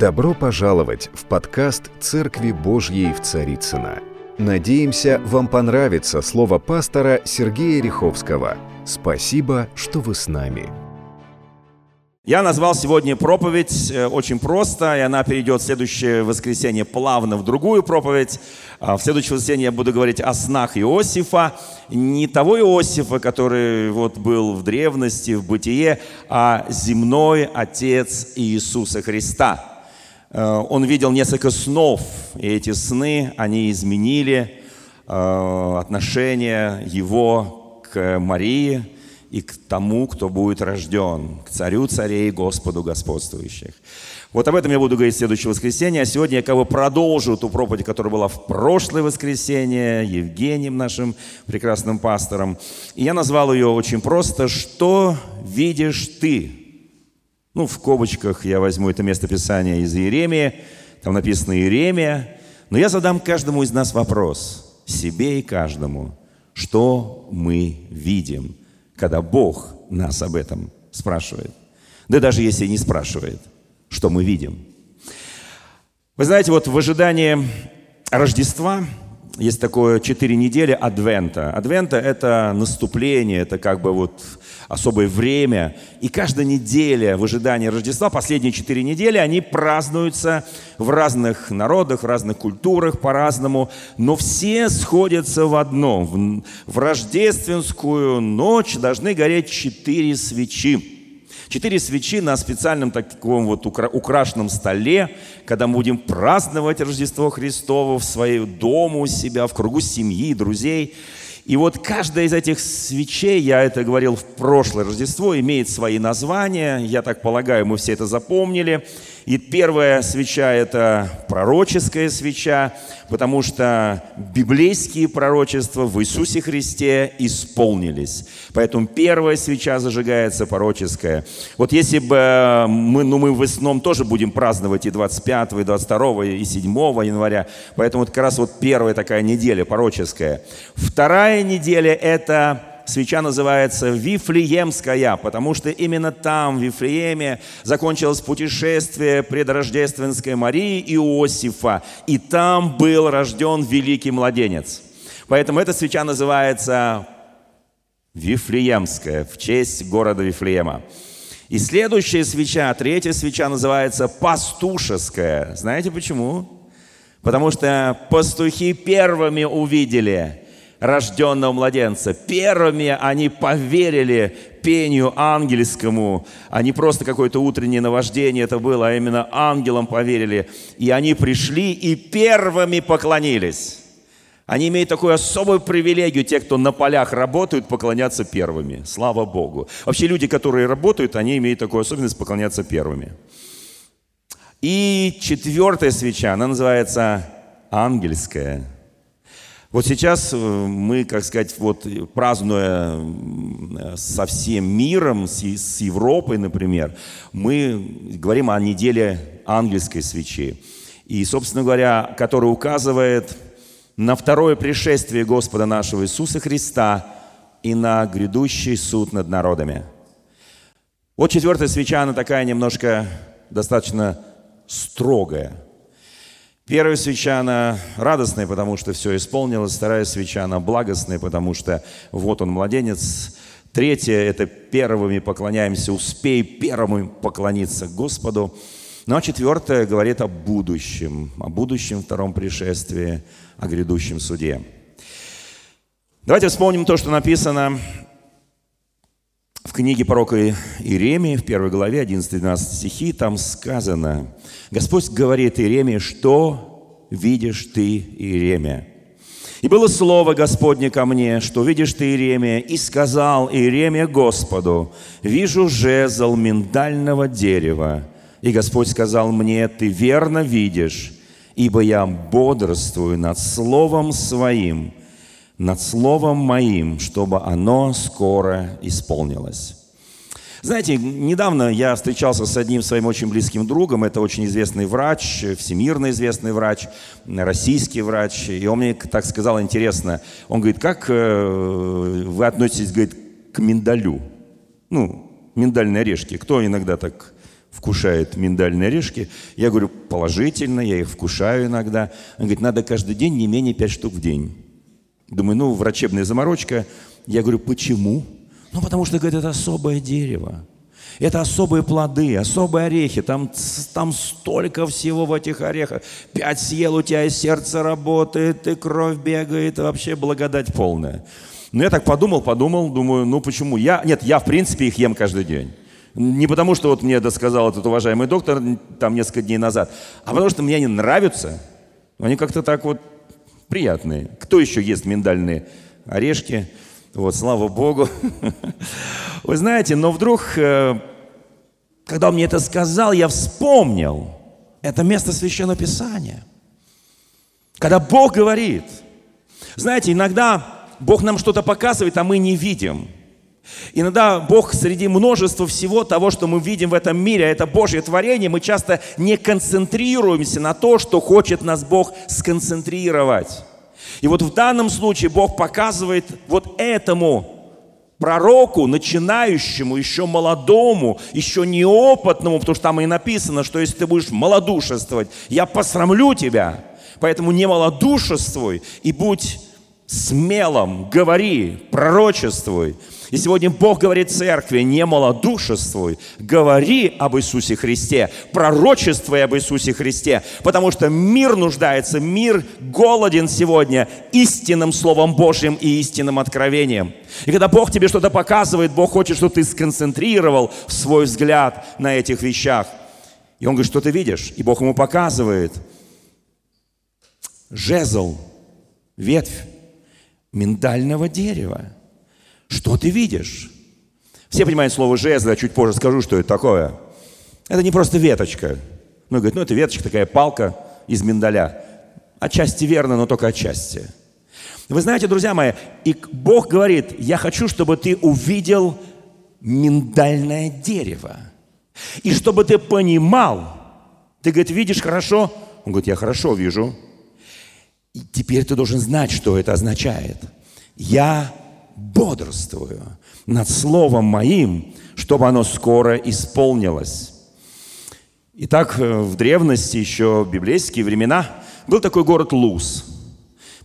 Добро пожаловать в подкаст «Церкви Божьей в Царицыно». Надеемся, вам понравится слово пастора Сергея Риховского. Спасибо, что вы с нами. Я назвал сегодня проповедь э, очень просто, и она перейдет в следующее воскресенье плавно в другую проповедь. А в следующее воскресенье я буду говорить о снах Иосифа. Не того Иосифа, который вот был в древности, в бытие, а земной Отец Иисуса Христа. Э, он видел несколько снов, и эти сны, они изменили э, отношение его к Марии, и к тому, кто будет рожден, к царю царей, Господу господствующих. Вот об этом я буду говорить в следующее воскресенье, а сегодня я как бы продолжу ту проповедь, которая была в прошлое воскресенье Евгением, нашим прекрасным пастором. И я назвал ее очень просто «Что видишь ты?» Ну, в кобочках я возьму это место Писания из Иеремии, там написано Иеремия, но я задам каждому из нас вопрос, себе и каждому, что мы видим – когда Бог нас об этом спрашивает. Да даже если не спрашивает, что мы видим. Вы знаете, вот в ожидании Рождества есть такое четыре недели Адвента. Адвента – это наступление, это как бы вот особое время. И каждая неделя в ожидании Рождества, последние четыре недели, они празднуются в разных народах, в разных культурах по-разному, но все сходятся в одном. В рождественскую ночь должны гореть четыре свечи. Четыре свечи на специальном таком вот украшенном столе, когда мы будем праздновать Рождество Христово в своем дому у себя, в кругу семьи, друзей – и вот каждая из этих свечей, я это говорил в прошлое Рождество, имеет свои названия. Я так полагаю, мы все это запомнили. И первая свеча – это пророческая свеча, потому что библейские пророчества в Иисусе Христе исполнились. Поэтому первая свеча зажигается пророческая. Вот если бы мы, ну мы в основном тоже будем праздновать и 25, и 22, и 7 января, поэтому вот как раз вот первая такая неделя пророческая. Вторая неделя – это свеча называется Вифлеемская, потому что именно там, в Вифлееме, закончилось путешествие предрождественской Марии Иосифа, и там был рожден великий младенец. Поэтому эта свеча называется Вифлеемская, в честь города Вифлеема. И следующая свеча, третья свеча называется пастушеская. Знаете почему? Потому что пастухи первыми увидели рожденного младенца. Первыми они поверили пению ангельскому, а не просто какое-то утреннее наваждение это было, а именно ангелам поверили. И они пришли и первыми поклонились. Они имеют такую особую привилегию, те, кто на полях работают, поклоняться первыми. Слава Богу. Вообще люди, которые работают, они имеют такую особенность поклоняться первыми. И четвертая свеча, она называется ангельская. Вот сейчас э, мы, как сказать, вот празднуя со всем миром, с Европой, например, мы говорим о неделе ангельской свечи. И, собственно говоря, которая указывает на второе пришествие Господа нашего Иисуса Христа и на грядущий суд над народами. Вот четвертая свеча, она такая немножко достаточно строгая – Первая свеча, она радостная, потому что все исполнилось. Вторая свеча, она благостная, потому что вот он, младенец. Третья – это первыми поклоняемся, успей первым поклониться Господу. Ну а четвертая говорит о будущем, о будущем втором пришествии, о грядущем суде. Давайте вспомним то, что написано в книге пророка Иеремии, в первой главе, 11-12 стихи, там сказано, Господь говорит Иеремии, что видишь ты, Иеремия? И было слово Господне ко мне, что видишь ты, Иеремия, и сказал Иеремия Господу, вижу жезл миндального дерева. И Господь сказал мне, ты верно видишь, ибо я бодрствую над словом своим – над словом моим, чтобы оно скоро исполнилось. Знаете, недавно я встречался с одним своим очень близким другом, это очень известный врач, всемирно известный врач, российский врач, и он мне так сказал интересно, он говорит, как э, вы относитесь, говорит, к миндалю? Ну, миндальные орешки, кто иногда так вкушает миндальные орешки. Я говорю, положительно, я их вкушаю иногда. Он говорит, надо каждый день не менее 5 штук в день. Думаю, ну, врачебная заморочка. Я говорю, почему? Ну, потому что, говорит, это особое дерево. Это особые плоды, особые орехи. Там, там столько всего в этих орехах. Пять съел, у тебя и сердце работает, и кровь бегает, вообще благодать полная. Но я так подумал, подумал, думаю, ну почему? Я, нет, я в принципе их ем каждый день. Не потому, что вот мне это сказал этот уважаемый доктор там несколько дней назад, а потому что мне они нравятся. Они как-то так вот приятные. Кто еще ест миндальные орешки? Вот, слава Богу. Вы знаете, но вдруг, э, когда он мне это сказал, я вспомнил это место Священного Писания. Когда Бог говорит, знаете, иногда Бог нам что-то показывает, а мы не видим. Иногда Бог среди множества всего того, что мы видим в этом мире, это Божье творение, мы часто не концентрируемся на то, что хочет нас Бог сконцентрировать. И вот в данном случае Бог показывает вот этому пророку, начинающему, еще молодому, еще неопытному, потому что там и написано, что если ты будешь малодушествовать, я посрамлю тебя. Поэтому не малодушествуй и будь смелым, говори, пророчествуй. И сегодня Бог говорит церкви, не малодушествуй, говори об Иисусе Христе, пророчествуй об Иисусе Христе, потому что мир нуждается, мир голоден сегодня истинным Словом Божьим и истинным откровением. И когда Бог тебе что-то показывает, Бог хочет, чтобы ты сконцентрировал свой взгляд на этих вещах. И он говорит, что ты видишь? И Бог ему показывает. Жезл, ветвь миндального дерева. Что ты видишь? Все понимают слово жезл, я чуть позже скажу, что это такое. Это не просто веточка. Ну, говорит, ну это веточка, такая палка из миндаля. Отчасти верно, но только отчасти. Вы знаете, друзья мои, и Бог говорит, я хочу, чтобы ты увидел миндальное дерево. И чтобы ты понимал, ты, говорит, видишь хорошо? Он говорит, я хорошо вижу. И теперь ты должен знать, что это означает. Я бодрствую над словом моим, чтобы оно скоро исполнилось. Итак, э, в древности, еще в библейские времена, был такой город Луз.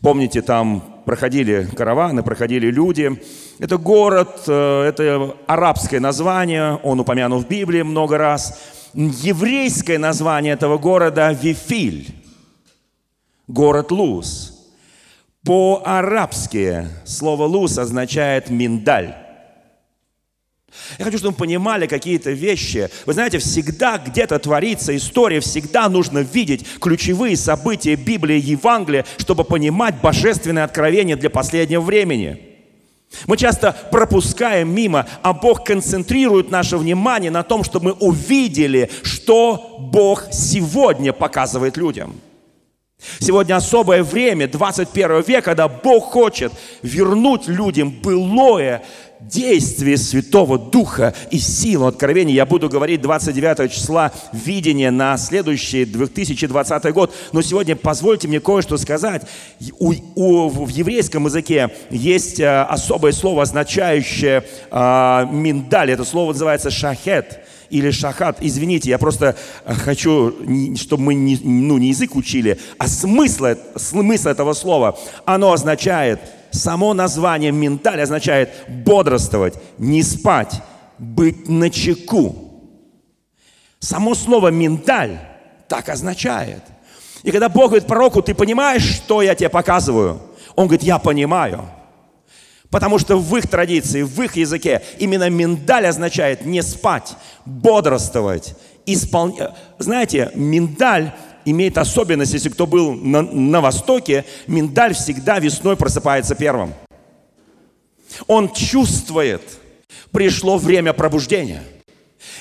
Помните, там проходили караваны, проходили люди. Это город, э, это арабское название, он упомянут в Библии много раз. Еврейское название этого города – Вифиль, город Луз – по-арабски слово «лус» означает «миндаль». Я хочу, чтобы вы понимали какие-то вещи. Вы знаете, всегда где-то творится история, всегда нужно видеть ключевые события Библии, Евангелия, чтобы понимать божественное откровение для последнего времени. Мы часто пропускаем мимо, а Бог концентрирует наше внимание на том, чтобы мы увидели, что Бог сегодня показывает людям – Сегодня особое время, 21 век, когда Бог хочет вернуть людям былое действие Святого Духа и силу откровения. Я буду говорить 29 числа видения на следующий 2020 год. Но сегодня позвольте мне кое-что сказать. У, у, в еврейском языке есть а, особое слово, означающее а, миндаль. Это слово называется шахет или шахат. Извините, я просто э, хочу, чтобы мы не, ну, не язык учили, а смысл, смысл этого слова. Оно означает, само название менталь означает бодрствовать, не спать, быть на чеку. Само слово менталь так означает. И когда Бог говорит пророку, ты понимаешь, что я тебе показываю? Он говорит, я понимаю. Потому что в их традиции, в их языке именно миндаль означает не спать, бодрствовать, исполнять. Знаете, миндаль имеет особенность, если кто был на, на Востоке, миндаль всегда весной просыпается первым. Он чувствует, пришло время пробуждения.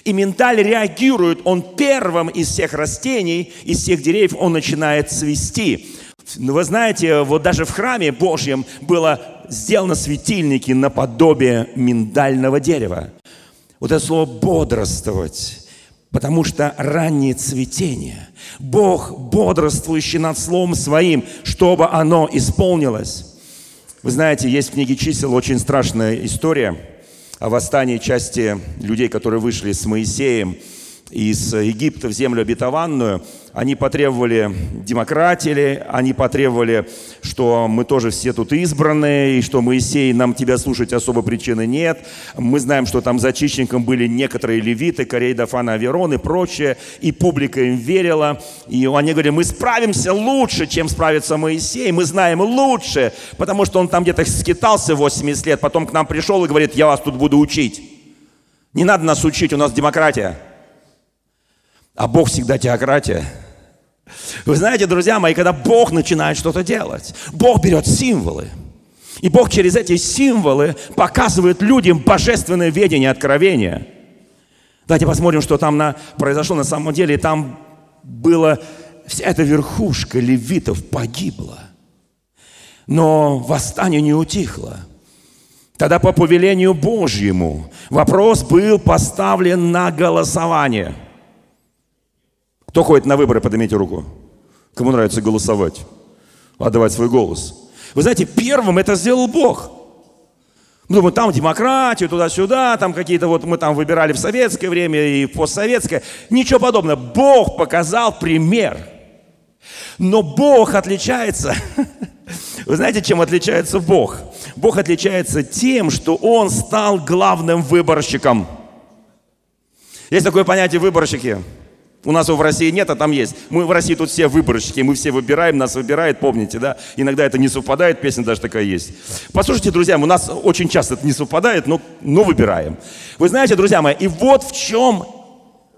И миндаль реагирует, он первым из всех растений, из всех деревьев, он начинает цвести. Вы знаете, вот даже в храме Божьем было сделано светильники наподобие миндального дерева. Вот это слово «бодрствовать», потому что раннее цветение. Бог, бодрствующий над Словом Своим, чтобы оно исполнилось. Вы знаете, есть в книге чисел очень страшная история о восстании части людей, которые вышли с Моисеем из Египта в землю обетованную, они потребовали демократии, они потребовали, что мы тоже все тут избранные, и что Моисей, нам тебя слушать особой причины нет. Мы знаем, что там зачищенником были некоторые левиты, Корей, Дафан, Аверон и прочее, и публика им верила. И они говорили, мы справимся лучше, чем справится Моисей, мы знаем лучше, потому что он там где-то скитался 80 лет, потом к нам пришел и говорит, я вас тут буду учить. Не надо нас учить, у нас демократия. А Бог всегда теократия. Вы знаете, друзья мои, когда Бог начинает что-то делать, Бог берет символы. И Бог через эти символы показывает людям божественное ведение, откровение. Давайте посмотрим, что там на, произошло на самом деле. Там была вся эта верхушка левитов погибла. Но восстание не утихло. Тогда по повелению Божьему вопрос был поставлен на голосование – кто ходит на выборы, поднимите руку. Кому нравится голосовать? Отдавать свой голос. Вы знаете, первым это сделал Бог. Мы думаем, там демократию, туда-сюда, там какие-то вот мы там выбирали в советское время и в постсоветское. Ничего подобного. Бог показал пример. Но Бог отличается. Вы знаете, чем отличается Бог? Бог отличается тем, что Он стал главным выборщиком. Есть такое понятие выборщики. У нас его в России нет, а там есть. Мы в России тут все выборщики, мы все выбираем, нас выбирают, помните, да? Иногда это не совпадает, песня даже такая есть. Послушайте, друзья, у нас очень часто это не совпадает, но, но выбираем. Вы знаете, друзья мои, и вот в чем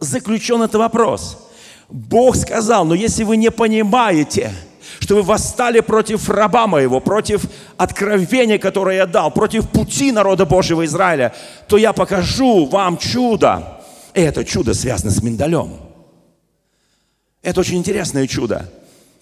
заключен этот вопрос. Бог сказал, но если вы не понимаете, что вы восстали против раба моего, против откровения, которое я дал, против пути народа Божьего Израиля, то я покажу вам чудо. И это чудо связано с миндалем. Это очень интересное чудо.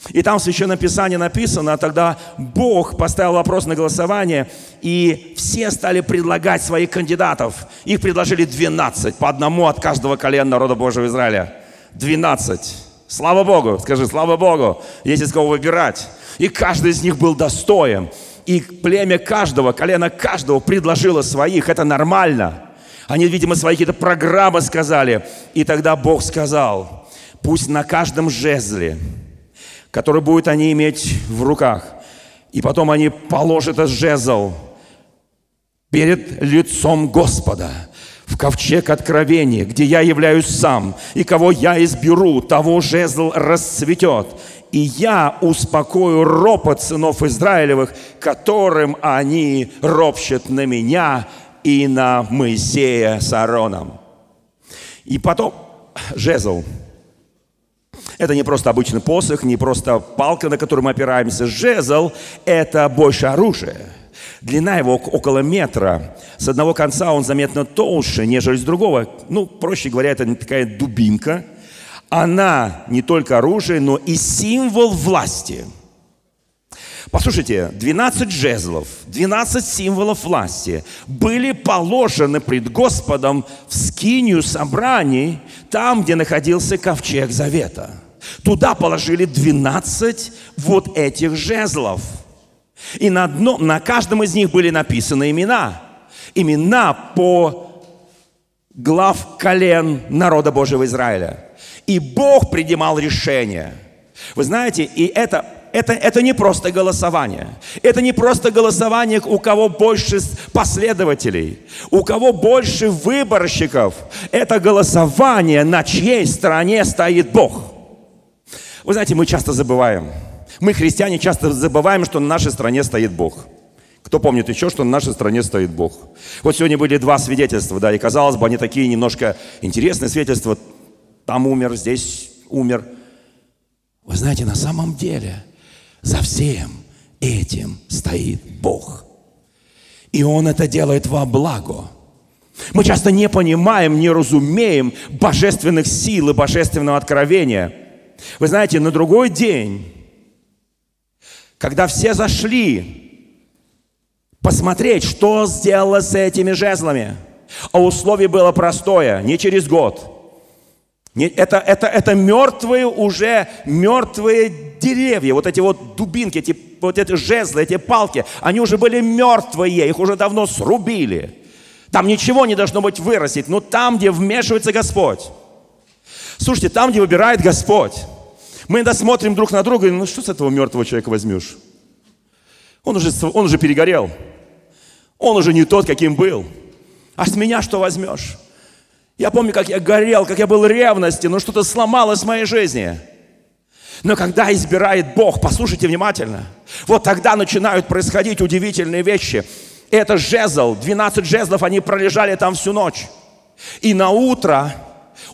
И там в Священном Писании написано, тогда Бог поставил вопрос на голосование, и все стали предлагать своих кандидатов. Их предложили 12, по одному от каждого колена народа Божьего Израиля. 12. Слава Богу, скажи, слава Богу, есть из кого выбирать. И каждый из них был достоин. И племя каждого, колено каждого предложило своих. Это нормально. Они, видимо, свои какие-то программы сказали. И тогда Бог сказал, Пусть на каждом жезле, который будут они иметь в руках, и потом они положат этот жезл перед лицом Господа в ковчег откровения, где я являюсь сам, и кого я изберу, того жезл расцветет. И я успокою ропот сынов Израилевых, которым они ропщат на меня и на Моисея с Аароном. И потом жезл – это не просто обычный посох, не просто палка, на которую мы опираемся. Жезл – это больше оружие. Длина его около метра. С одного конца он заметно толще, нежели с другого. Ну, проще говоря, это такая дубинка. Она не только оружие, но и символ власти. Послушайте, 12 жезлов, 12 символов власти были положены пред Господом в скинию собраний, там, где находился ковчег завета – Туда положили 12 вот этих жезлов. И на, одном, на каждом из них были написаны имена. Имена по глав колен народа Божьего Израиля. И Бог принимал решение. Вы знаете, и это, это, это не просто голосование. Это не просто голосование, у кого больше последователей, у кого больше выборщиков. Это голосование, на чьей стороне стоит Бог. Вы знаете, мы часто забываем. Мы, христиане, часто забываем, что на нашей стране стоит Бог. Кто помнит еще, что на нашей стране стоит Бог? Вот сегодня были два свидетельства, да, и казалось бы, они такие немножко интересные свидетельства. Там умер, здесь умер. Вы знаете, на самом деле за всем этим стоит Бог. И Он это делает во благо. Мы часто не понимаем, не разумеем божественных сил и божественного откровения – вы знаете, на другой день, когда все зашли посмотреть, что сделало с этими жезлами, а условие было простое, не через год. Это, это, это мертвые уже, мертвые деревья, вот эти вот дубинки, эти, вот эти жезлы, эти палки, они уже были мертвые, их уже давно срубили. Там ничего не должно быть вырастить, но там, где вмешивается Господь. Слушайте, там, где выбирает Господь, мы иногда смотрим друг на друга и ну что с этого мертвого человека возьмешь? Он уже, он уже перегорел. Он уже не тот, каким был. А с меня что возьмешь? Я помню, как я горел, как я был ревности, но что-то сломалось в моей жизни. Но когда избирает Бог, послушайте внимательно, вот тогда начинают происходить удивительные вещи. Это жезл, 12 жезлов, они пролежали там всю ночь. И на утро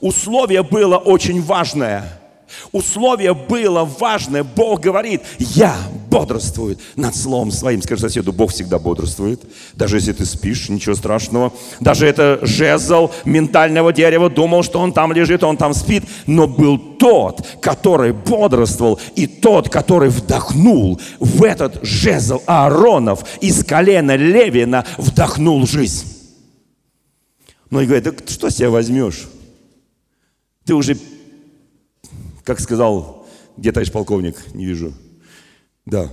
условие было очень важное – Условие было важное. Бог говорит, я бодрствую над словом своим. Скажи соседу, Бог всегда бодрствует. Даже если ты спишь, ничего страшного. Даже это жезл ментального дерева думал, что он там лежит, он там спит. Но был тот, который бодрствовал, и тот, который вдохнул в этот жезл Ааронов из колена Левина, вдохнул жизнь. Ну и говорит, да что себя возьмешь? Ты уже как сказал, где товарищ полковник, не вижу. Да.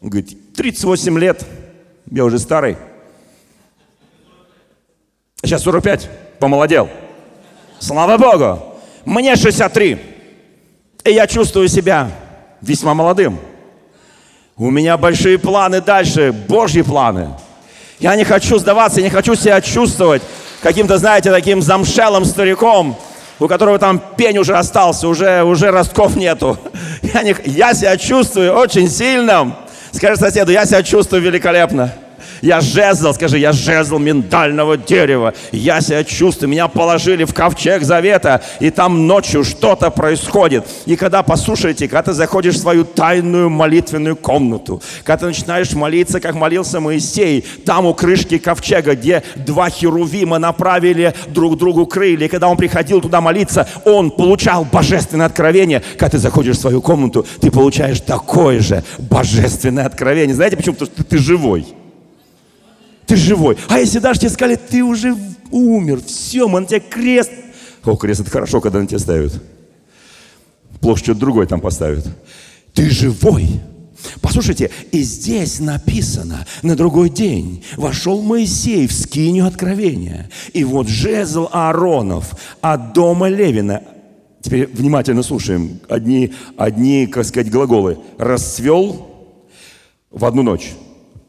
Он говорит, 38 лет, я уже старый. Сейчас 45, помолодел. Слава Богу. Мне 63. И я чувствую себя весьма молодым. У меня большие планы дальше, Божьи планы. Я не хочу сдаваться, я не хочу себя чувствовать каким-то, знаете, таким замшелым стариком, у которого там пень уже остался, уже, уже ростков нету. Я, не, я себя чувствую очень сильным. Скажи соседу, я себя чувствую великолепно. Я жезл, скажи, я жезл миндального дерева. Я себя чувствую, меня положили в ковчег завета, и там ночью что-то происходит. И когда, послушайте, когда ты заходишь в свою тайную молитвенную комнату, когда ты начинаешь молиться, как молился Моисей, там у крышки ковчега, где два херувима направили друг другу крылья, и когда он приходил туда молиться, он получал божественное откровение. Когда ты заходишь в свою комнату, ты получаешь такое же божественное откровение. Знаете почему? Потому что ты живой ты живой. А если даже тебе сказали, ты уже умер, все, мы на тебя крест. О, крест это хорошо, когда на тебя ставят. Плохо, что-то другое там поставят. Ты живой. Послушайте, и здесь написано, на другой день вошел Моисей в скинию откровения. И вот жезл Ааронов от дома Левина, теперь внимательно слушаем, одни, одни, как сказать, глаголы, расцвел в одну ночь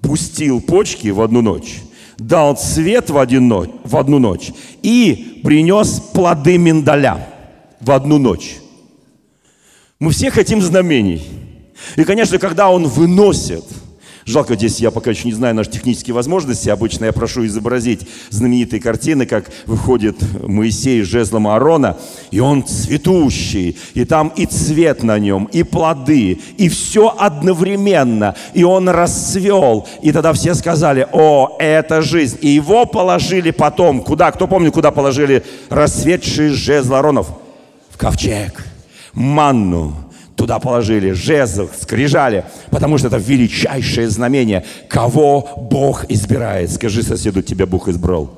пустил почки в одну ночь, дал цвет в, один ночь, в одну ночь и принес плоды миндаля в одну ночь. Мы все хотим знамений. И, конечно, когда он выносит – Жалко, здесь я пока еще не знаю наши технические возможности. Обычно я прошу изобразить знаменитые картины, как выходит Моисей с жезлом Аарона, и он цветущий, и там и цвет на нем, и плоды, и все одновременно. И он расцвел. И тогда все сказали, о, это жизнь. И его положили потом, куда? Кто помнит, куда положили расцветший жезл Ааронов? В ковчег. Манну туда положили, жезл, скрижали, потому что это величайшее знамение, кого Бог избирает. Скажи соседу, тебя Бог избрал.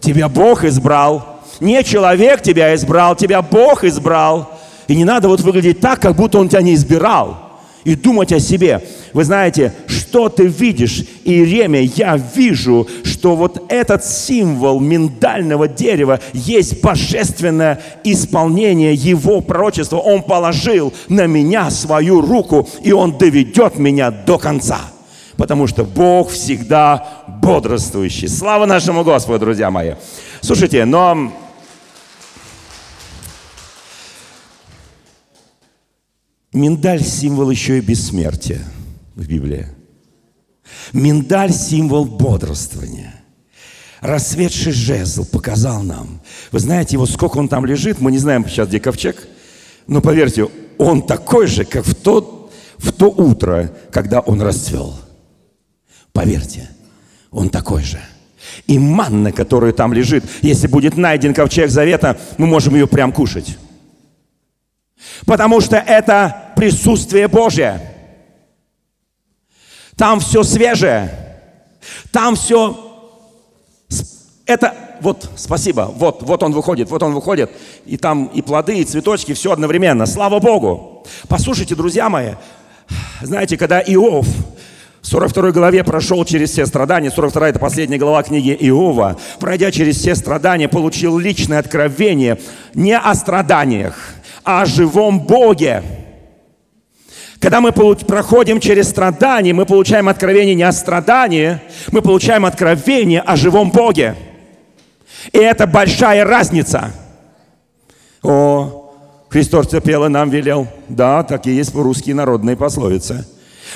Тебя Бог избрал. Не человек тебя избрал, тебя Бог избрал. И не надо вот выглядеть так, как будто Он тебя не избирал и думать о себе. Вы знаете, что ты видишь, Иеремия, я вижу, что вот этот символ миндального дерева есть божественное исполнение его пророчества. Он положил на меня свою руку, и он доведет меня до конца. Потому что Бог всегда бодрствующий. Слава нашему Господу, друзья мои. Слушайте, но Миндаль – символ еще и бессмертия в Библии. Миндаль – символ бодрствования. Рассветший жезл показал нам. Вы знаете, вот сколько он там лежит, мы не знаем сейчас, где ковчег, но поверьте, он такой же, как в то, в то утро, когда он расцвел. Поверьте, он такой же. И манна, которая там лежит, если будет найден ковчег завета, мы можем ее прям кушать. Потому что это присутствие Божье. Там все свежее. Там все... Это вот, спасибо, вот, вот он выходит, вот он выходит, и там и плоды, и цветочки, все одновременно. Слава Богу! Послушайте, друзья мои, знаете, когда Иов в В 42 главе прошел через все страдания. 42 это последняя глава книги Иова. Пройдя через все страдания, получил личное откровение не о страданиях, о живом Боге. Когда мы проходим через страдания, мы получаем откровение не о страдании, мы получаем откровение о живом Боге. И это большая разница. О, Христос терпел нам велел. Да, так и есть русские народные пословицы.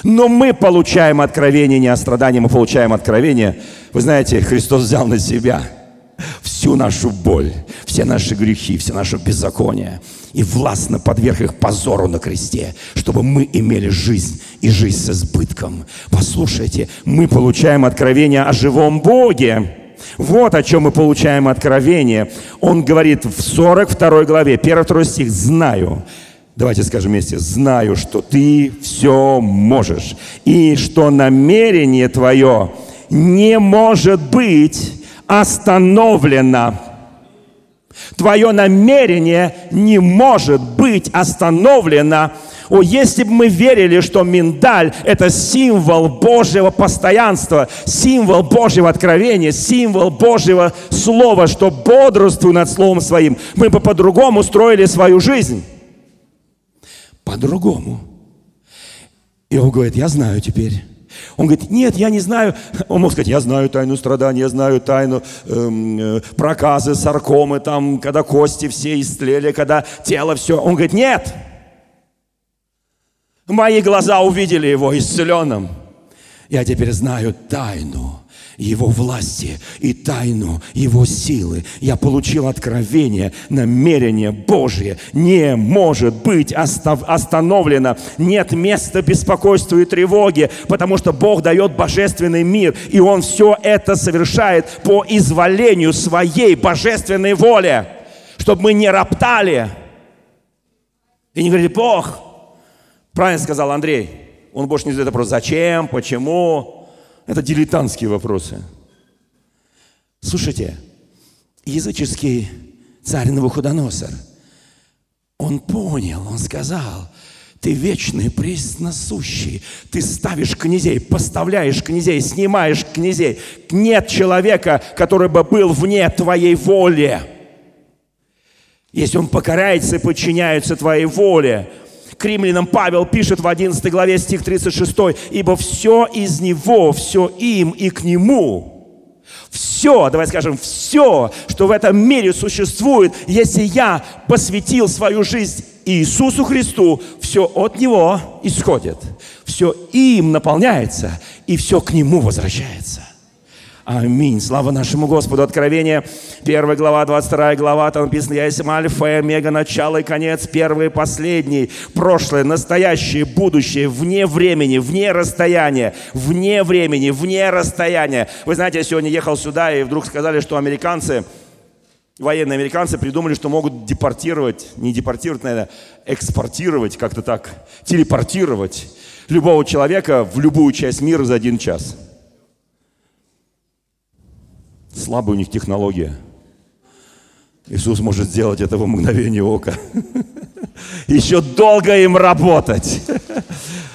Но мы получаем откровение не о страдании, мы получаем откровение. Вы знаете, Христос взял на себя всю нашу боль, все наши грехи, все наше беззаконие и властно подверг их позору на кресте, чтобы мы имели жизнь и жизнь с избытком. Послушайте, мы получаем откровение о живом Боге. Вот о чем мы получаем откровение. Он говорит в 42 главе, 1-2 стих, «Знаю, Давайте скажем вместе. Знаю, что ты все можешь. И что намерение твое не может быть остановлено. Твое намерение не может быть остановлено. О, если бы мы верили, что миндаль – это символ Божьего постоянства, символ Божьего откровения, символ Божьего слова, что бодрствуй над словом своим, мы бы по-другому строили свою жизнь. По-другому. И он говорит, я знаю теперь. Он говорит, нет, я не знаю. Он мог сказать, я знаю тайну страданий, я знаю тайну эм, э, проказы, саркомы, там, когда кости все истлели, когда тело все. Он говорит, нет. Мои глаза увидели его исцеленным. Я теперь знаю тайну его власти и тайну Его силы. Я получил откровение, намерение Божье. Не может быть остановлено. Нет места беспокойству и тревоге, потому что Бог дает божественный мир, и Он все это совершает по изволению своей божественной воли, чтобы мы не роптали. И не говорили, Бог, правильно сказал Андрей, он больше не задает вопрос, зачем, почему, это дилетантские вопросы. Слушайте, языческий царь Навуходоносор, он понял, он сказал, ты вечный, пресносущий. Ты ставишь князей, поставляешь князей, снимаешь князей. Нет человека, который бы был вне твоей воли. Если он покоряется и подчиняется твоей воле, к римлянам Павел пишет в 11 главе стих 36, «Ибо все из Него, все им и к Нему». Все, давай скажем, все, что в этом мире существует, если я посвятил свою жизнь Иисусу Христу, все от Него исходит, все им наполняется, и все к Нему возвращается. Аминь. Слава нашему Господу. Откровение, 1 глава, 22 глава, там написано, я есть альфа и омега, начало и конец, первый и последний, прошлое, настоящее, будущее, вне времени, вне расстояния, вне времени, вне расстояния. Вы знаете, я сегодня ехал сюда, и вдруг сказали, что американцы, военные американцы придумали, что могут депортировать, не депортировать, наверное, экспортировать, как-то так, телепортировать любого человека в любую часть мира за один час – Слабая у них технология. Иисус может сделать это в мгновение ока. Еще долго им работать.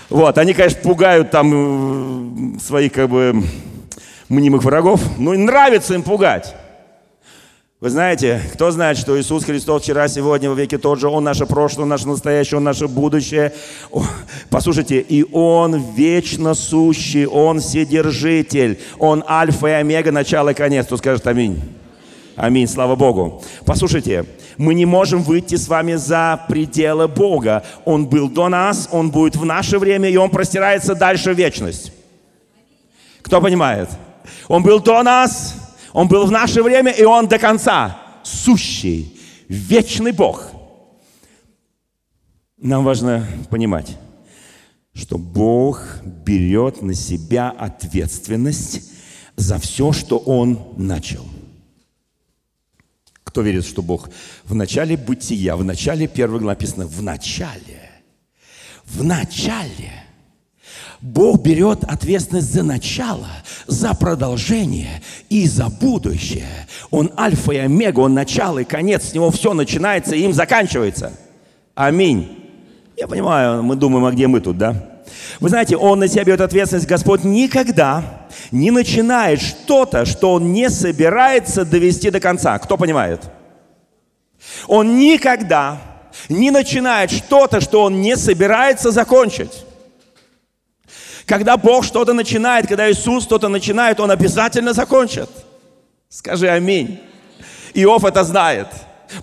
Вот, они, конечно, пугают там э, своих как бы мнимых врагов, но нравится им пугать. Вы знаете, кто знает, что Иисус Христос вчера, сегодня, во веки тот же, Он наше прошлое, наше настоящее, Он наше будущее. Послушайте, и Он вечно сущий, Он вседержитель, Он альфа и омега, начало и конец. Кто скажет аминь? Аминь, слава Богу. Послушайте, мы не можем выйти с вами за пределы Бога. Он был до нас, Он будет в наше время, и Он простирается дальше в вечность. Кто понимает? Он был до нас, он был в наше время, и Он до конца сущий, вечный Бог. Нам важно понимать, что Бог берет на себя ответственность за все, что Он начал. Кто верит, что Бог в начале бытия, в начале первого написано «в начале», в начале – Бог берет ответственность за начало, за продолжение и за будущее. Он альфа и омега, он начало и конец, с него все начинается и им заканчивается. Аминь. Я понимаю, мы думаем, а где мы тут, да? Вы знаете, Он на себя берет ответственность. Господь никогда не начинает что-то, что Он не собирается довести до конца. Кто понимает? Он никогда не начинает что-то, что Он не собирается закончить. Когда Бог что-то начинает, когда Иисус что-то начинает, Он обязательно закончит. Скажи аминь. Иов это знает.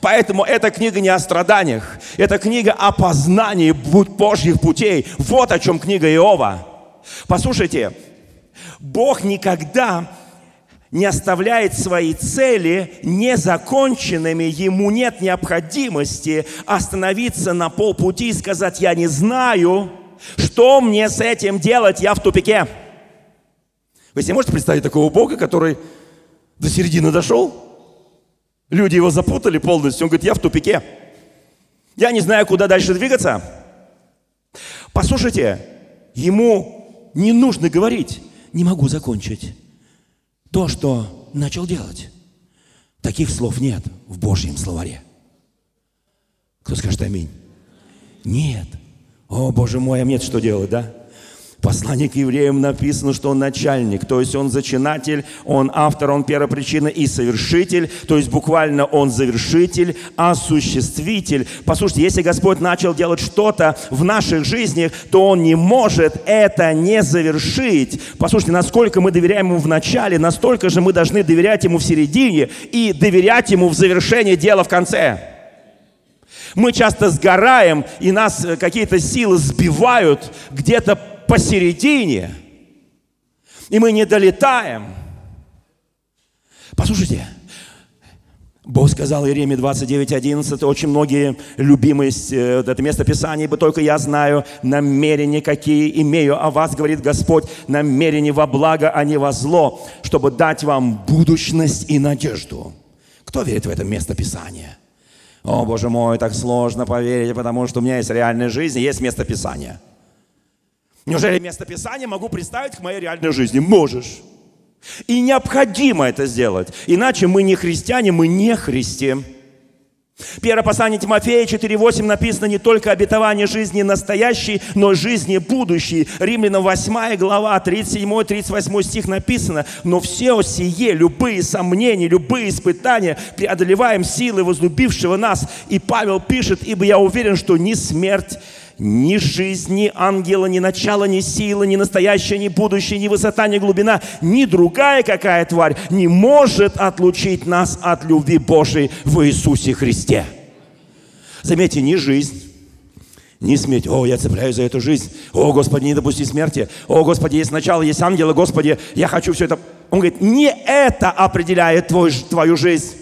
Поэтому эта книга не о страданиях, это книга о познании Божьих путей. Вот о чем книга Иова. Послушайте, Бог никогда не оставляет свои цели незаконченными, ему нет необходимости остановиться на полпути и сказать, я не знаю, что мне с этим делать, я в тупике. Вы себе можете представить такого Бога, который до середины дошел? Люди его запутали полностью. Он говорит, я в тупике. Я не знаю, куда дальше двигаться. Послушайте, ему не нужно говорить, не могу закончить то, что начал делать. Таких слов нет в Божьем словаре. Кто скажет аминь? Нет. О, Боже мой, а мне что делать, да? Послание к евреям написано, что он начальник, то есть он зачинатель, он автор, он первопричина и совершитель, то есть буквально он завершитель, осуществитель. Послушайте, если Господь начал делать что-то в наших жизнях, то Он не может это не завершить. Послушайте, насколько мы доверяем Ему в начале, настолько же мы должны доверять Ему в середине и доверять Ему в завершении дела в конце. Мы часто сгораем, и нас э, какие-то силы сбивают где-то посередине, и мы не долетаем. Послушайте, Бог сказал Иеремии 29.11, очень многие любимые, э, это место Писания, ибо только я знаю намерения, какие имею о вас, говорит Господь, намерения во благо, а не во зло, чтобы дать вам будущность и надежду. Кто верит в это место Писания? О, Боже мой, так сложно поверить, потому что у меня есть реальная жизнь, есть место Писания – Неужели место Писания могу представить к моей реальной жизни? Можешь. И необходимо это сделать. Иначе мы не христиане, мы не христи. Первое послание Тимофея 4.8 написано не только обетование жизни настоящей, но жизни будущей. Римлянам 8 глава, 37-38 стих написано, но все сие, любые сомнения, любые испытания преодолеваем силы возлюбившего нас. И Павел пишет, ибо я уверен, что ни смерть, ни жизнь, ни ангела, ни начало, ни сила, ни настоящее, ни будущее, ни высота, ни глубина, ни другая какая тварь не может отлучить нас от любви Божией в Иисусе Христе. Заметьте, ни жизнь, ни смерть. О, я цепляюсь за эту жизнь. О, Господи, не допусти смерти. О, Господи, есть начало, есть ангелы. Господи, я хочу все это. Он говорит, не это определяет твой, твою жизнь,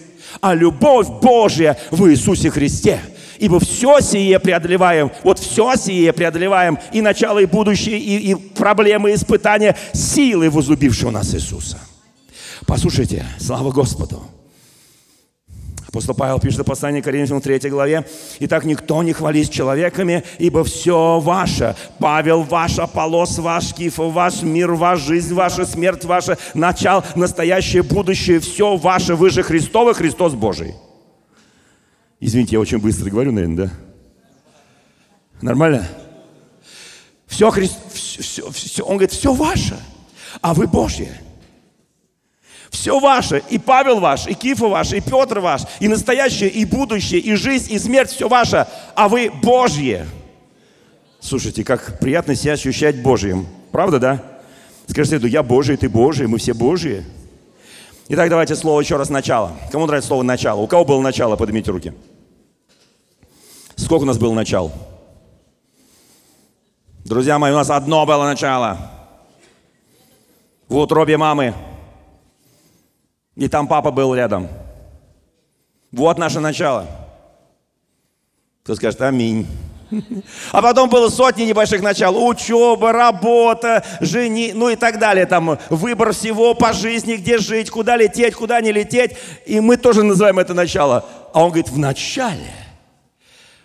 а любовь Божья в Иисусе Христе – ибо все сие преодолеваем, вот все сие преодолеваем, и начало, и будущее, и, и проблемы, и испытания силы возлюбившего нас Иисуса. Послушайте, слава Господу. Апостол Павел пишет в послании Коринфянам в 3 главе. «Итак, никто не хвались человеками, ибо все ваше. Павел ваш, Аполос ваш, Киф ваш, мир ваш, жизнь ваша, смерть ваша, начало, настоящее, будущее, все ваше. Вы же Христовы, Христос Божий». Извините, я очень быстро говорю, наверное, да? Нормально? Все, Христ, все, все, он говорит, все ваше, а вы Божьи. Все ваше, и Павел ваш, и Кифа ваш, и Петр ваш, и настоящее, и будущее, и жизнь, и смерть, все ваше, а вы Божьи. Слушайте, как приятно себя ощущать Божьим. Правда, да? Скажите, я Божий, ты Божий, мы все Божьи. Итак, давайте слово еще раз начало. Кому нравится слово начало? У кого было начало? Поднимите руки. Сколько у нас было начал? Друзья мои, у нас одно было начало. В утробе мамы. И там папа был рядом. Вот наше начало. Кто скажет аминь. А потом было сотни небольших начал. Учеба, работа, жени, ну и так далее. Там выбор всего по жизни, где жить, куда лететь, куда не лететь. И мы тоже называем это начало. А он говорит, в начале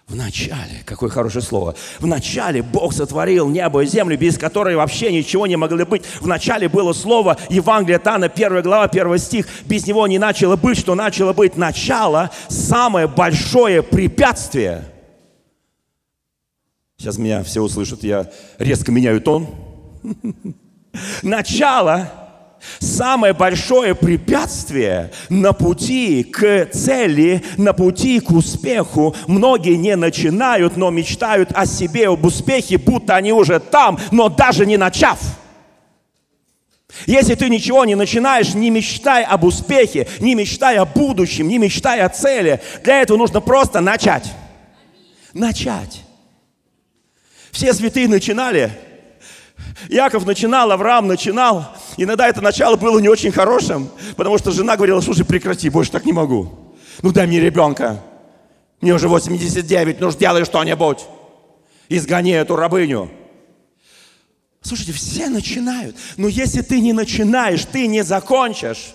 в начале, какое хорошее слово, в начале Бог сотворил небо и землю, без которой вообще ничего не могло быть. В начале было слово Евангелие Тана, 1 глава, 1 стих. Без него не начало быть, что начало быть. Начало – самое большое препятствие. Сейчас меня все услышат, я резко меняю тон. Начало Самое большое препятствие на пути к цели, на пути к успеху. Многие не начинают, но мечтают о себе, об успехе, будто они уже там, но даже не начав. Если ты ничего не начинаешь, не мечтай об успехе, не мечтай о будущем, не мечтай о цели. Для этого нужно просто начать. Начать. Все святые начинали. Яков начинал, Авраам начинал. Иногда это начало было не очень хорошим, потому что жена говорила, слушай, прекрати, больше так не могу. Ну дай мне ребенка. Мне уже 89, ну сделай что-нибудь. Изгони эту рабыню. Слушайте, все начинают. Но если ты не начинаешь, ты не закончишь.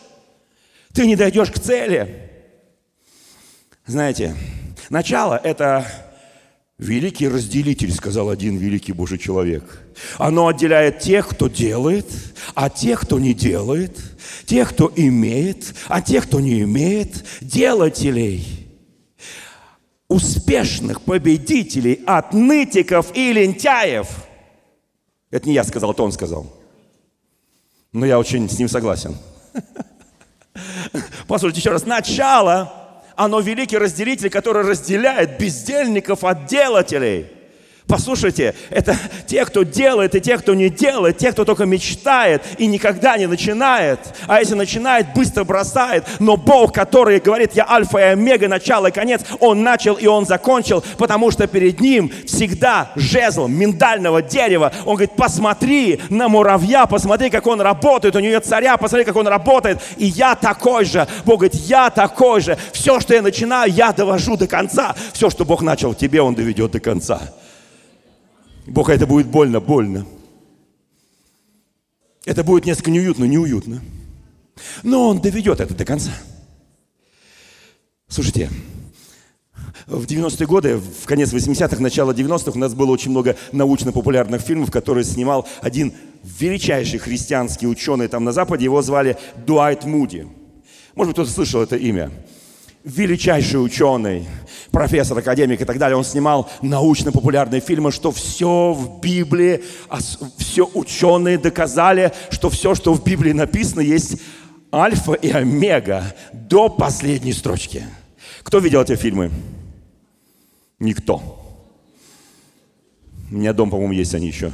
Ты не дойдешь к цели. Знаете, начало – это великий разделитель, сказал один великий Божий человек. Оно отделяет тех, кто делает, а тех, кто не делает, тех, кто имеет, а тех, кто не имеет, делателей, успешных победителей от нытиков и лентяев – это не я сказал, это он сказал. Но я очень с ним согласен. Послушайте еще раз. Начало, оно великий разделитель, который разделяет бездельников от делателей – Послушайте, это те, кто делает, и те, кто не делает, те, кто только мечтает и никогда не начинает. А если начинает, быстро бросает. Но Бог, который говорит, я альфа и омега, начало и конец, Он начал и Он закончил, потому что перед Ним всегда жезл миндального дерева. Он говорит, посмотри на муравья, посмотри, как он работает, у нее царя, посмотри, как он работает. И я такой же. Бог говорит, я такой же. Все, что я начинаю, я довожу до конца. Все, что Бог начал в тебе, Он доведет до конца. Бог, это будет больно, больно. Это будет несколько неуютно, неуютно. Но Он доведет это до конца. Слушайте, в 90-е годы, в конец 80-х, начало 90-х у нас было очень много научно-популярных фильмов, которые снимал один величайший христианский ученый там на Западе. Его звали Дуайт Муди. Может быть, кто-то слышал это имя величайший ученый, профессор, академик и так далее, он снимал научно-популярные фильмы, что все в Библии, а все ученые доказали, что все, что в Библии написано, есть альфа и омега до последней строчки. Кто видел эти фильмы? Никто. У меня дом, по-моему, есть они еще.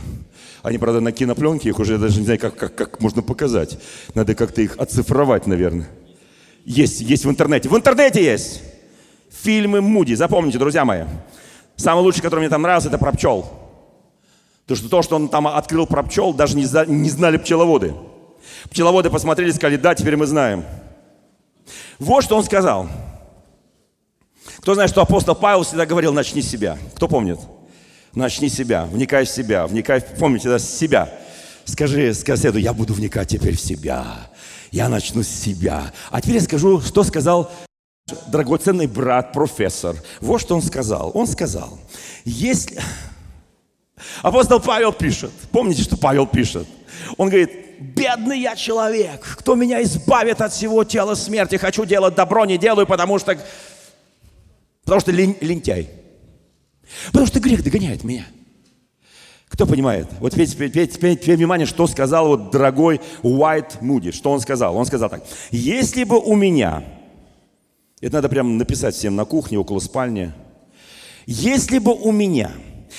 Они, правда, на кинопленке, их уже даже не знаю, как, как, как можно показать. Надо как-то их оцифровать, наверное. Есть, есть в интернете. В интернете есть. Фильмы Муди. Запомните, друзья мои. Самый лучший, который мне там нравился, это про пчел. То, что то, что он там открыл про пчел, даже не, за, не знали пчеловоды. Пчеловоды посмотрели, сказали, да, теперь мы знаем. Вот что он сказал. Кто знает, что апостол Павел всегда говорил, начни с себя. Кто помнит? Начни себя, вникай в себя, вникай, помните, да, с себя. Скажи соседу, я буду вникать теперь в себя. Я начну с себя. А теперь я скажу, что сказал драгоценный брат, профессор. Вот что он сказал. Он сказал, если... Апостол Павел пишет. Помните, что Павел пишет? Он говорит, бедный я человек, кто меня избавит от всего тела смерти? Хочу делать добро, не делаю, потому что... Потому что лентяй. Потому что грех догоняет меня. Кто понимает? Вот теперь, внимание, что сказал вот дорогой Уайт Муди. Что он сказал? Он сказал так. Если бы у меня, это надо прямо написать всем на кухне, около спальни. Если бы у меня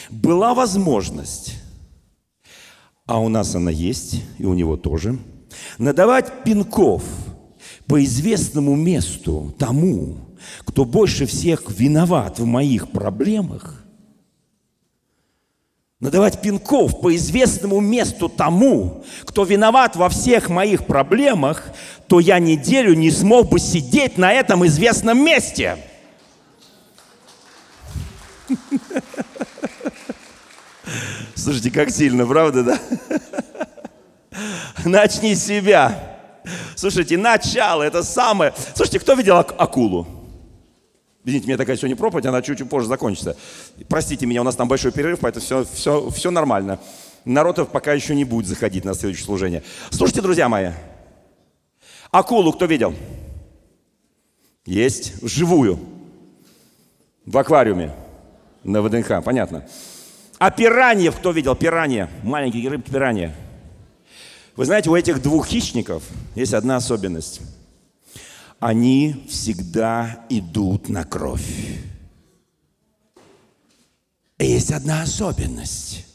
была возможность, а у нас она есть, и у него тоже, надавать пинков по известному месту тому, кто больше всех виноват в моих проблемах – надавать пинков по известному месту тому, кто виноват во всех моих проблемах, то я неделю не смог бы сидеть на этом известном месте. Слушайте, как сильно, правда, да? Начни с себя. Слушайте, начало, это самое... Слушайте, кто видел акулу? Извините, мне такая сегодня проповедь, она чуть-чуть позже закончится. Простите меня, у нас там большой перерыв, поэтому все, все, все нормально. Народ пока еще не будет заходить на следующее служение. Слушайте, друзья мои, акулу кто видел? Есть, вживую, в аквариуме, на ВДНХ, понятно. А пираньев, кто видел пиранья? Маленькие рыбки пиранья. Вы знаете, у этих двух хищников есть одна особенность. Они всегда идут на кровь. И есть одна особенность.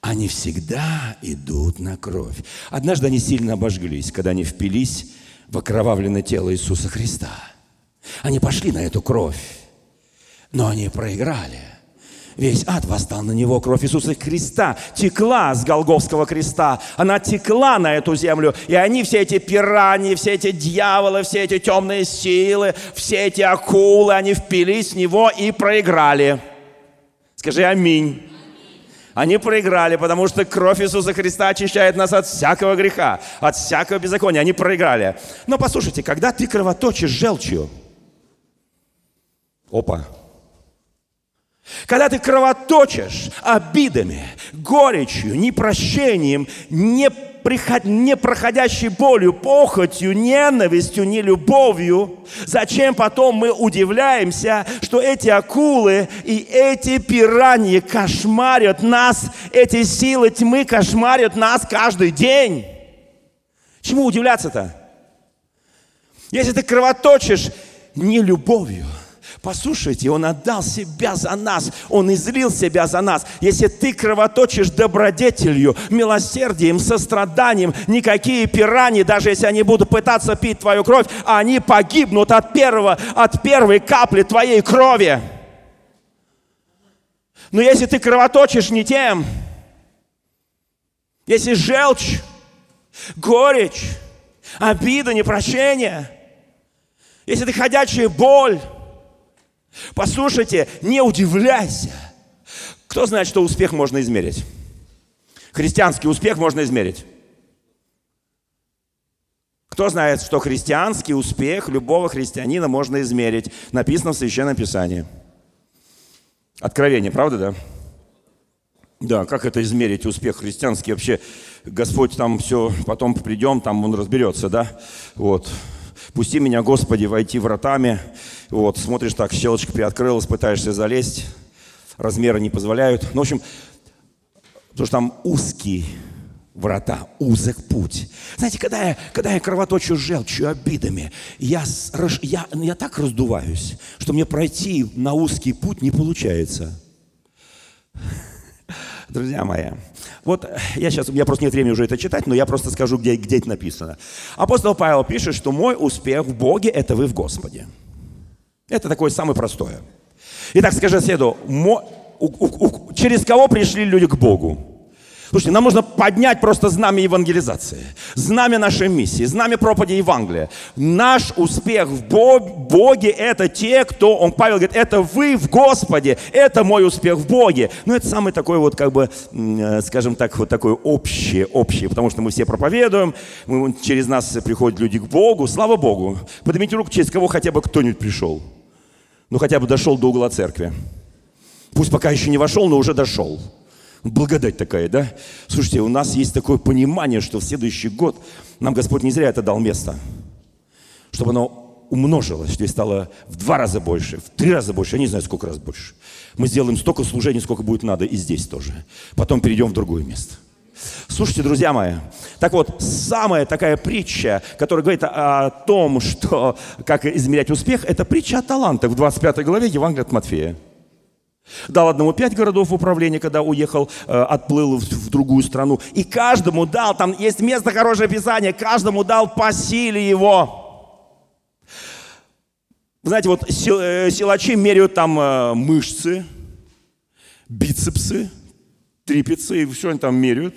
Они всегда идут на кровь. Однажды они сильно обожглись, когда они впились в окровавленное тело Иисуса Христа. Они пошли на эту кровь, но они проиграли. Весь ад восстал на него, кровь Иисуса Христа текла с Голговского креста. Она текла на эту землю. И они, все эти пираньи, все эти дьяволы, все эти темные силы, все эти акулы, они впились в него и проиграли. Скажи аминь. Они проиграли, потому что кровь Иисуса Христа очищает нас от всякого греха, от всякого беззакония. Они проиграли. Но послушайте, когда ты кровоточишь желчью, опа, когда ты кровоточишь обидами, горечью, непрощением, не непроходящей болью, похотью, ненавистью, нелюбовью, зачем потом мы удивляемся, что эти акулы и эти пираньи кошмарят нас, эти силы тьмы кошмарят нас каждый день? Чему удивляться-то? Если ты кровоточишь не любовью, Послушайте, Он отдал себя за нас, Он излил себя за нас. Если ты кровоточишь добродетелью, милосердием, состраданием, никакие пирани, даже если они будут пытаться пить твою кровь, они погибнут от первого, от первой капли твоей крови. Но если ты кровоточишь не тем, если желчь, горечь, обида, непрощение, если ты ходячая боль, Послушайте, не удивляйся. Кто знает, что успех можно измерить? Христианский успех можно измерить. Кто знает, что христианский успех любого христианина можно измерить? Написано в Священном Писании. Откровение, правда, да? Да, как это измерить, успех христианский? Вообще, Господь там все, потом придем, там он разберется, да? Вот. Пусти меня, Господи, войти вратами. Вот, смотришь так, щелочка приоткрылась, пытаешься залезть. Размеры не позволяют. Ну, в общем, потому что там узкие врата, узок путь. Знаете, когда я, когда я кровоточу желчью, обидами, я, я, я так раздуваюсь, что мне пройти на узкий путь не получается. Друзья мои, вот я сейчас, у меня просто нет времени уже это читать, но я просто скажу, где, где это написано. Апостол Павел пишет, что мой успех в Боге – это вы в Господе. Это такое самое простое. Итак, скажи соседу, через кого пришли люди к Богу? Слушайте, нам нужно поднять просто знамя евангелизации, знамя нашей миссии, знамя проповеди Евангелия. Наш успех в Боге – это те, кто, он, Павел говорит, это вы в Господе, это мой успех в Боге. Ну, это самый такой вот, как бы, э, скажем так, вот такое общее, общее, потому что мы все проповедуем, мы, через нас приходят люди к Богу, слава Богу. Поднимите руку, через кого хотя бы кто-нибудь пришел. Ну, хотя бы дошел до угла церкви. Пусть пока еще не вошел, но уже дошел. Благодать такая, да? Слушайте, у нас есть такое понимание, что в следующий год нам Господь не зря это дал место. Чтобы оно умножилось, то есть стало в два раза больше, в три раза больше, я не знаю, сколько раз больше. Мы сделаем столько служений, сколько будет надо и здесь тоже. Потом перейдем в другое место. Слушайте, друзья мои, так вот, самая такая притча, которая говорит о, том, что, как измерять успех, это притча о талантах в 25 главе Евангелия от Матфея. Дал одному пять городов управления, когда уехал, э, отплыл в, в другую страну. И каждому дал, там есть место хорошее писание, каждому дал по силе его. Знаете, вот сил, э, силачи меряют там э, мышцы, бицепсы, трипецы, и все они там меряют.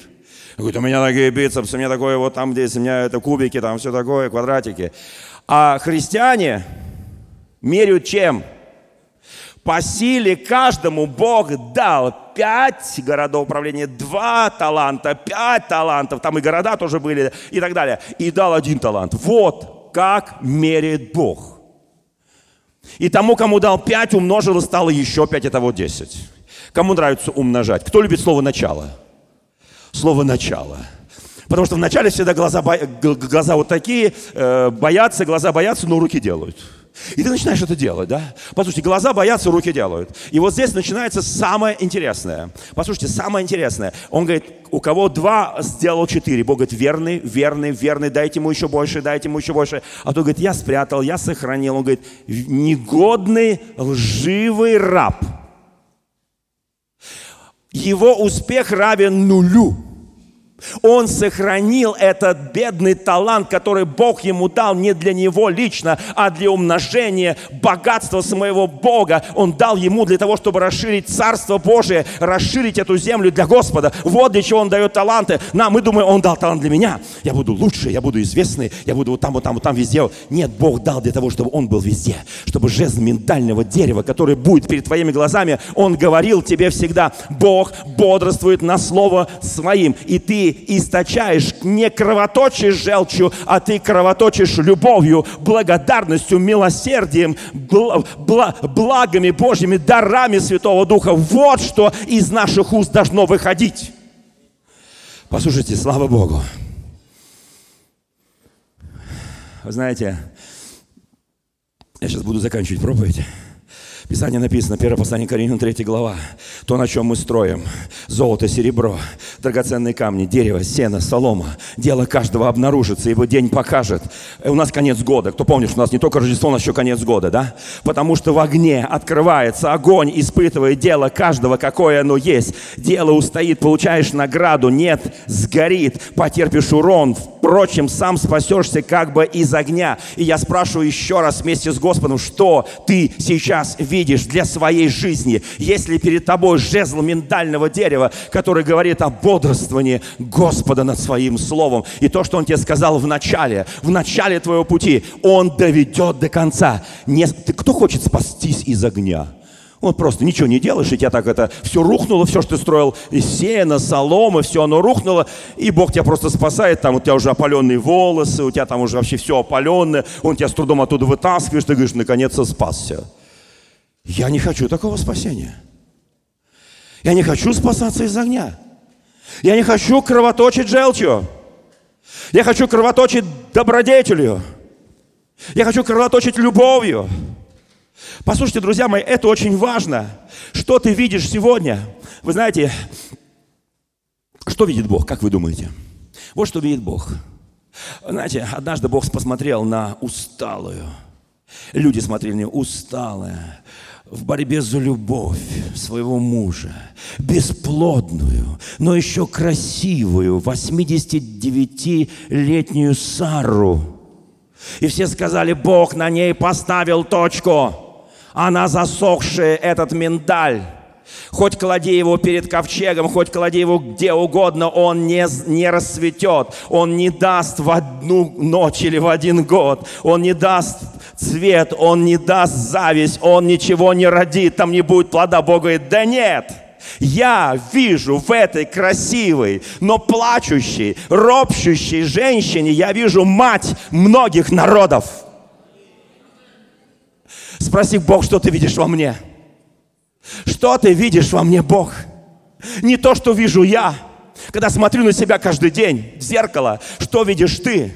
Говорит, у меня такие бицепсы, у меня такое вот там здесь, у меня это кубики, там все такое, квадратики. А христиане меряют чем? По силе каждому Бог дал пять городов управления, два таланта, пять талантов, там и города тоже были и так далее. И дал один талант. Вот как меряет Бог. И тому, кому дал пять, умножил и стало еще пять, это вот десять. Кому нравится умножать? Кто любит слово «начало»? Слово «начало». Потому что вначале всегда глаза, глаза вот такие, э, боятся, глаза боятся, но руки делают. И ты начинаешь это делать, да? Послушайте, глаза боятся, руки делают. И вот здесь начинается самое интересное. Послушайте, самое интересное. Он говорит, у кого два, сделал четыре. Бог говорит, верный, верный, верный, дайте ему еще больше, дайте ему еще больше. А то говорит, я спрятал, я сохранил. Он говорит, негодный, лживый раб. Его успех равен нулю. Он сохранил этот бедный талант, который Бог ему дал не для него лично, а для умножения богатства своего Бога. Он дал ему для того, чтобы расширить Царство Божие, расширить эту землю для Господа. Вот для чего он дает таланты. Нам, мы думаем, он дал талант для меня. Я буду лучше, я буду известный, я буду вот там, вот там, вот там везде. Нет, Бог дал для того, чтобы он был везде. Чтобы жезл миндального дерева, который будет перед твоими глазами, он говорил тебе всегда, Бог бодрствует на слово своим. И ты источаешь, не кровоточишь желчью, а ты кровоточишь любовью, благодарностью, милосердием, бл- бл- благами Божьими, дарами Святого Духа. Вот что из наших уст должно выходить. Послушайте, слава Богу. Вы знаете, я сейчас буду заканчивать проповедь. Писание написано, 1 послание Коринфянам, 3 глава. То, на чем мы строим. Золото, серебро, драгоценные камни, дерево, сено, солома. Дело каждого обнаружится, его день покажет. И у нас конец года. Кто помнит, у нас не только Рождество, у нас еще конец года, да? Потому что в огне открывается огонь, испытывает дело каждого, какое оно есть. Дело устоит, получаешь награду, нет, сгорит, потерпишь урон. Впрочем, сам спасешься как бы из огня. И я спрашиваю еще раз вместе с Господом, что ты сейчас видишь? Видишь для своей жизни. Если перед тобой жезл миндального дерева, который говорит о бодрствовании Господа над своим словом, и то, что Он тебе сказал в начале, в начале твоего пути, Он доведет до конца. Не, ты, кто хочет спастись из огня? Вот просто ничего не делаешь, и тебя так это все рухнуло, все, что ты строил, из сена, соломы, все оно рухнуло, и Бог тебя просто спасает, там у тебя уже опаленные волосы, у тебя там уже вообще все опаленное, Он тебя с трудом оттуда вытаскиваешь, ты говоришь, наконец-то спасся. Я не хочу такого спасения. Я не хочу спасаться из огня. Я не хочу кровоточить желчью. Я хочу кровоточить добродетелью. Я хочу кровоточить любовью. Послушайте, друзья мои, это очень важно. Что ты видишь сегодня? Вы знаете, что видит Бог, как вы думаете? Вот что видит Бог. Знаете, однажды Бог посмотрел на усталую. Люди смотрели на нее усталая, в борьбе за любовь своего мужа, бесплодную, но еще красивую, 89-летнюю Сару. И все сказали, Бог на ней поставил точку. Она засохшая, этот миндаль. Хоть клади его перед ковчегом, хоть клади его где угодно, он не, не расцветет. Он не даст в одну ночь или в один год. Он не даст цвет, он не даст зависть, он ничего не родит, там не будет плода. Бог говорит, да нет, я вижу в этой красивой, но плачущей, ропщущей женщине, я вижу мать многих народов. Спроси Бог, что ты видишь во мне? Что ты видишь во мне, Бог? Не то, что вижу я, когда смотрю на себя каждый день в зеркало, что видишь ты?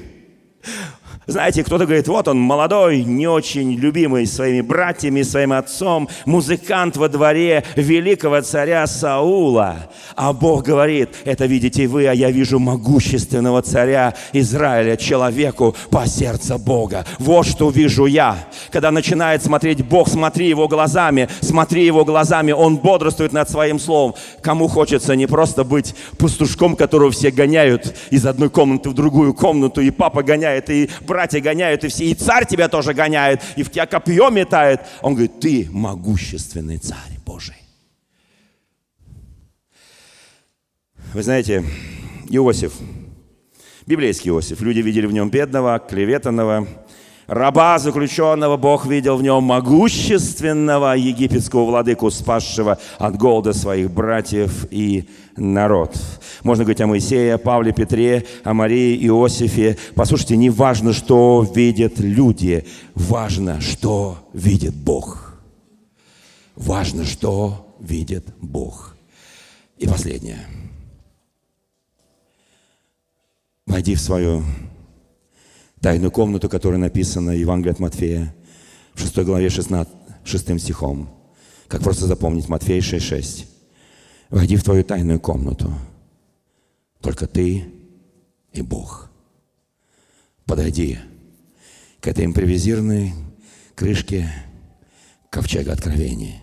Знаете, кто-то говорит, вот он молодой, не очень любимый своими братьями, своим отцом, музыкант во дворе великого царя Саула. А Бог говорит, это видите вы, а я вижу могущественного царя Израиля, человеку по сердцу Бога. Вот что вижу я. Когда начинает смотреть Бог, смотри его глазами, смотри его глазами, он бодрствует над своим словом. Кому хочется не просто быть пастушком, которого все гоняют из одной комнаты в другую комнату, и папа гоняет, и брат братья гоняют, и все, и царь тебя тоже гоняет, и в тебя копье метает. Он говорит, ты могущественный царь Божий. Вы знаете, Иосиф, библейский Иосиф, люди видели в нем бедного, клеветанного, раба заключенного, Бог видел в нем могущественного египетского владыку, спасшего от голода своих братьев и народ. Можно говорить о Моисее, Павле, Петре, о Марии, Иосифе. Послушайте, не важно, что видят люди, важно, что видит Бог. Важно, что видит Бог. И последнее. Войди в свою тайную комнату, которая написана Евангелие от Матфея. в 6 главе 16, 6 стихом. Как просто запомнить Матфея 6.6. Войди в твою тайную комнату. Только ты и Бог. Подойди к этой импровизированной крышке ковчега откровения,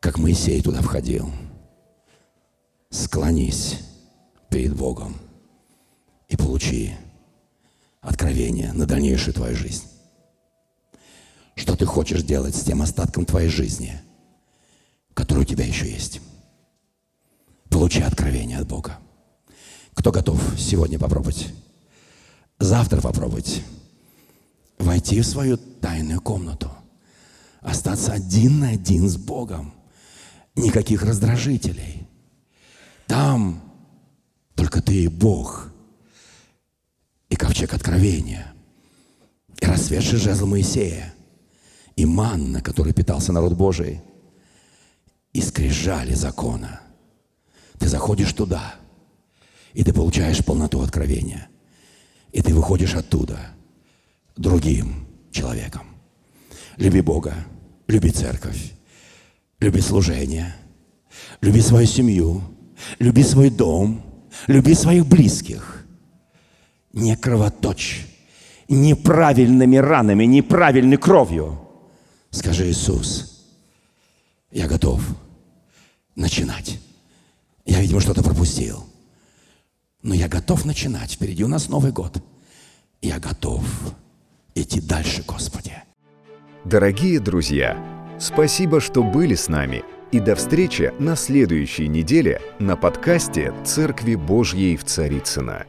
как Моисей туда входил. Склонись перед Богом и получи откровение на дальнейшую твою жизнь. Что ты хочешь делать с тем остатком твоей жизни, который у тебя еще есть? Получи откровение от Бога. Кто готов сегодня попробовать? Завтра попробовать. Войти в свою тайную комнату. Остаться один на один с Богом. Никаких раздражителей. Там только ты и Бог. И ковчег откровения. И расцветший жезл Моисея. И манна, которой питался народ Божий. И скрижали закона. Ты заходишь туда, и ты получаешь полноту откровения. И ты выходишь оттуда другим человеком. Люби Бога, люби церковь, люби служение, люби свою семью, люби свой дом, люби своих близких. Не кровоточь неправильными ранами, неправильной кровью. Скажи, Иисус, я готов начинать. Я, видимо, что-то пропустил. Но я готов начинать. Впереди у нас Новый год. Я готов идти дальше, Господи. Дорогие друзья, спасибо, что были с нами. И до встречи на следующей неделе на подкасте «Церкви Божьей в Царицына.